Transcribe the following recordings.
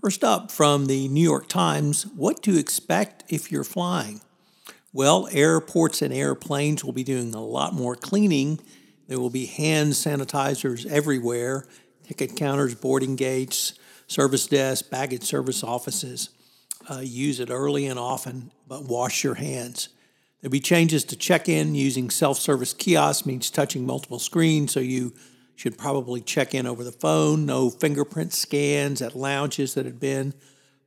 First up from the New York Times, what to expect if you're flying. Well, airports and airplanes will be doing a lot more cleaning. There will be hand sanitizers everywhere, ticket counters, boarding gates, service desks, baggage service offices. Uh, use it early and often, but wash your hands. There'll be changes to check in using self service kiosks, means touching multiple screens, so you should probably check in over the phone. No fingerprint scans at lounges that had been,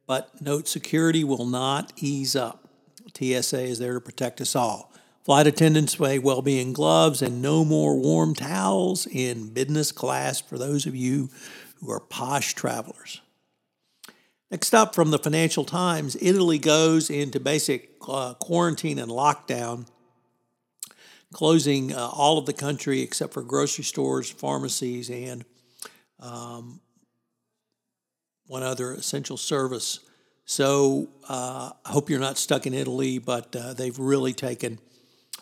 but note security will not ease up. TSA is there to protect us all. Flight attendants may well be in gloves and no more warm towels in business class for those of you who are posh travelers. Next up from the Financial Times, Italy goes into basic uh, quarantine and lockdown closing uh, all of the country except for grocery stores, pharmacies, and um, one other essential service. So uh, I hope you're not stuck in Italy, but uh, they've really taken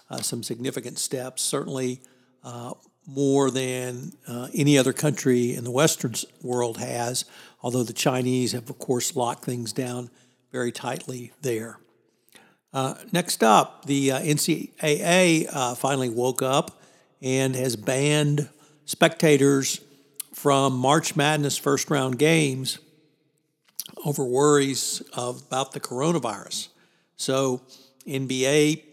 uh, some significant steps, certainly uh, more than uh, any other country in the Western world has, although the Chinese have, of course, locked things down very tightly there. Uh, next up, the uh, NCAA uh, finally woke up and has banned spectators from March Madness first round games over worries of, about the coronavirus. So, NBA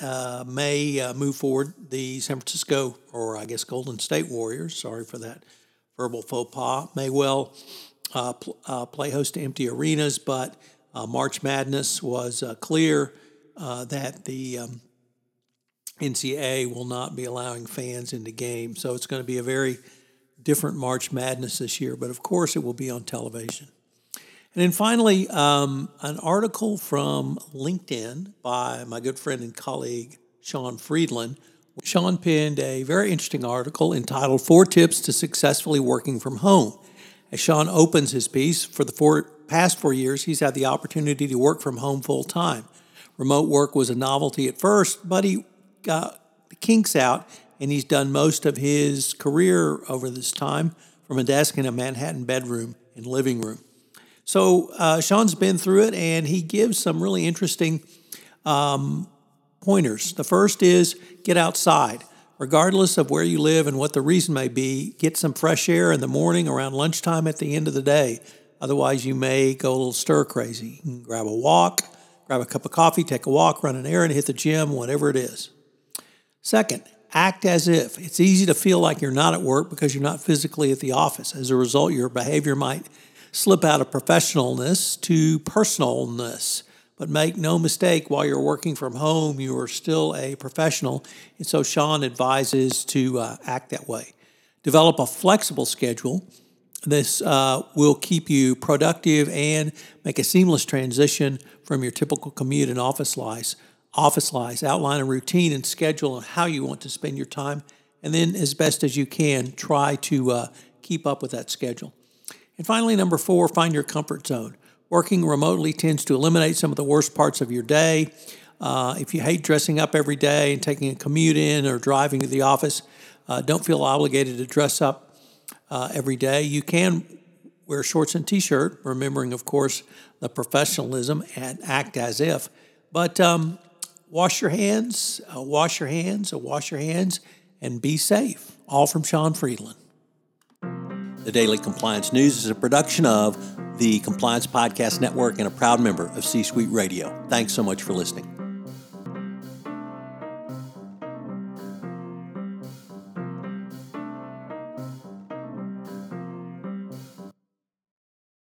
uh, may uh, move forward the San Francisco, or I guess Golden State Warriors, sorry for that verbal faux pas, may well uh, pl- play host to empty arenas, but March Madness was uh, clear uh, that the um, NCAA will not be allowing fans into games. So it's going to be a very different March Madness this year, but of course it will be on television. And then finally, um, an article from LinkedIn by my good friend and colleague Sean Friedland. Sean penned a very interesting article entitled Four Tips to Successfully Working from Home. As Sean opens his piece, for the four, past four years, he's had the opportunity to work from home full time. Remote work was a novelty at first, but he got the kinks out, and he's done most of his career over this time from a desk in a Manhattan bedroom and living room. So uh, Sean's been through it, and he gives some really interesting um, pointers. The first is get outside regardless of where you live and what the reason may be, get some fresh air in the morning around lunchtime at the end of the day. Otherwise, you may go a little stir crazy. grab a walk, grab a cup of coffee, take a walk, run an errand, hit the gym, whatever it is. Second, act as if. It's easy to feel like you're not at work because you're not physically at the office. As a result, your behavior might slip out of professionalness to personalness. But make no mistake, while you're working from home, you are still a professional. And so Sean advises to uh, act that way. Develop a flexible schedule. This uh, will keep you productive and make a seamless transition from your typical commute and office lives. Office lives. Outline a routine and schedule on how you want to spend your time, and then, as best as you can, try to uh, keep up with that schedule. And finally, number four, find your comfort zone. Working remotely tends to eliminate some of the worst parts of your day. Uh, if you hate dressing up every day and taking a commute in or driving to the office, uh, don't feel obligated to dress up uh, every day. You can wear shorts and t-shirt, remembering, of course, the professionalism and act as if. But um, wash your hands, uh, wash your hands, uh, wash your hands, and be safe. All from Sean Friedland. The Daily Compliance News is a production of the Compliance Podcast Network and a proud member of C Suite Radio. Thanks so much for listening.